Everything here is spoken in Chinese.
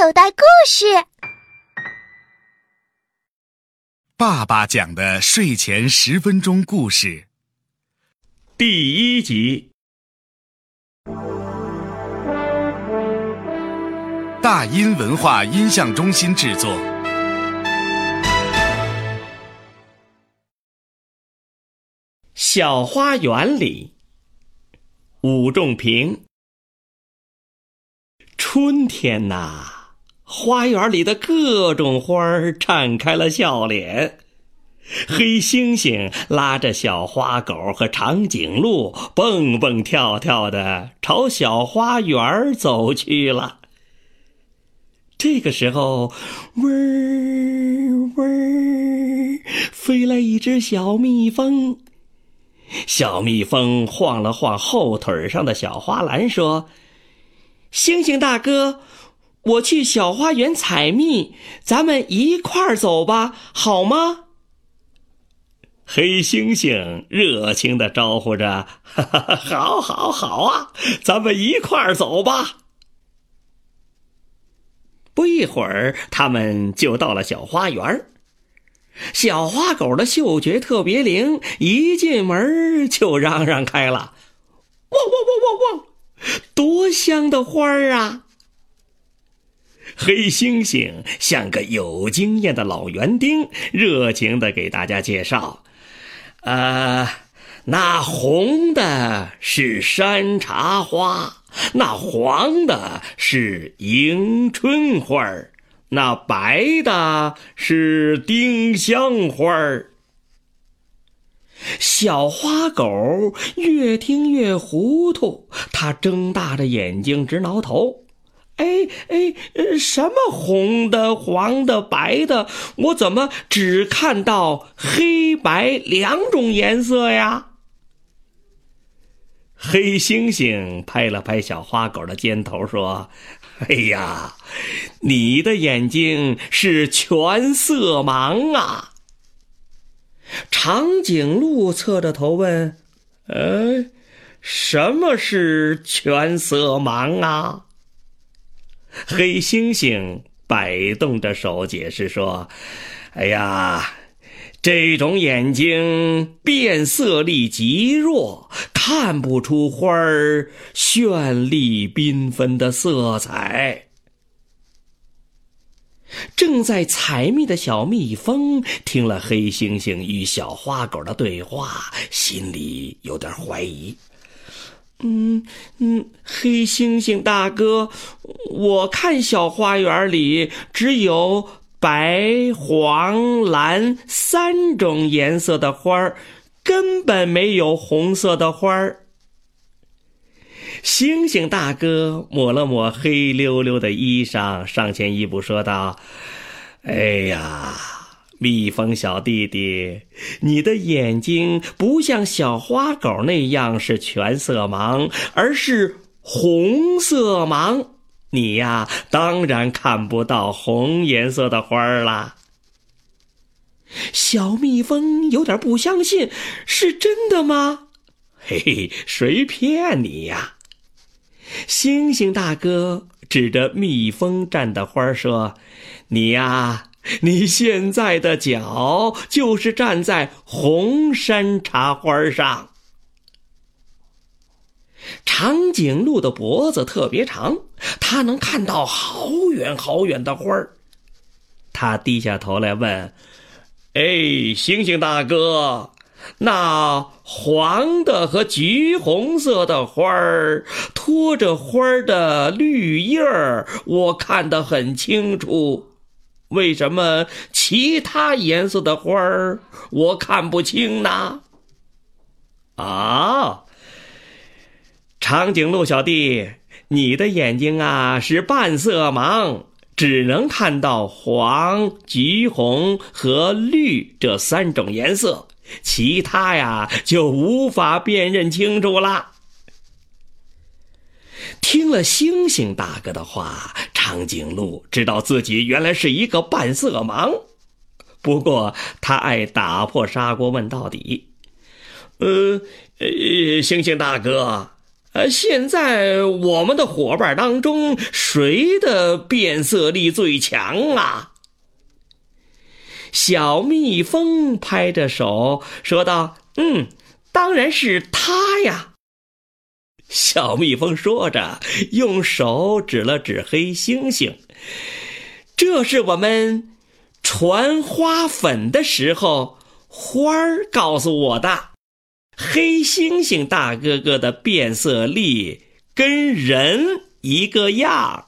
口袋故事。爸爸讲的睡前十分钟故事，第一集。大音文化音像中心制作。小花园里，武仲平。春天呐，花园里的各种花儿绽开了笑脸。黑猩猩拉着小花狗和长颈鹿，蹦蹦跳跳的朝小花园走去了。这个时候，嗡嗡，飞来一只小蜜蜂。小蜜蜂晃了晃后腿上的小花篮，说：“星星大哥，我去小花园采蜜，咱们一块儿走吧，好吗？”黑猩猩热情的招呼着：“，好，好，好啊，咱们一块儿走吧。”不一会儿，他们就到了小花园。小花狗的嗅觉特别灵，一进门就嚷嚷开了：“汪汪汪汪汪，多香的花儿啊！”黑猩猩像个有经验的老园丁，热情的给大家介绍：“呃，那红的是山茶花，那黄的是迎春花儿。”那白的是丁香花儿。小花狗越听越糊涂，它睁大着眼睛直挠头。哎哎，什么红的、黄的、白的？我怎么只看到黑白两种颜色呀？黑猩猩拍了拍小花狗的肩头，说：“哎呀，你的眼睛是全色盲啊！”长颈鹿侧着头问：“呃，什么是全色盲啊？”黑猩猩摆动着手解释说：“哎呀。”这种眼睛变色力极弱，看不出花儿绚丽缤纷的色彩。正在采蜜的小蜜蜂听了黑猩猩与小花狗的对话，心里有点怀疑。嗯嗯，黑猩猩大哥，我看小花园里只有。白、黄、蓝三种颜色的花儿，根本没有红色的花儿。星星大哥抹了抹黑溜溜的衣裳，上前一步说道：“哎呀，蜜蜂小弟弟，你的眼睛不像小花狗那样是全色盲，而是红色盲。”你呀，当然看不到红颜色的花儿啦。小蜜蜂有点不相信，是真的吗？嘿嘿，谁骗你呀？星星大哥指着蜜蜂站的花说：“你呀，你现在的脚就是站在红山茶花上。”长颈鹿的脖子特别长，它能看到好远好远的花儿。他低下头来问：“哎，星星大哥，那黄的和橘红色的花儿，托着花儿的绿叶儿，我看得很清楚。为什么其他颜色的花儿我看不清呢？”啊！长颈鹿小弟，你的眼睛啊是半色盲，只能看到黄、橘、红和绿这三种颜色，其他呀就无法辨认清楚了。听了星星大哥的话，长颈鹿知道自己原来是一个半色盲，不过他爱打破砂锅问到底。呃，呃，星星大哥。呃，现在我们的伙伴当中，谁的变色力最强啊？小蜜蜂拍着手说道：“嗯，当然是他呀。”小蜜蜂说着，用手指了指黑猩猩：“这是我们传花粉的时候，花儿告诉我的。”黑猩猩大哥哥的变色力跟人一个样。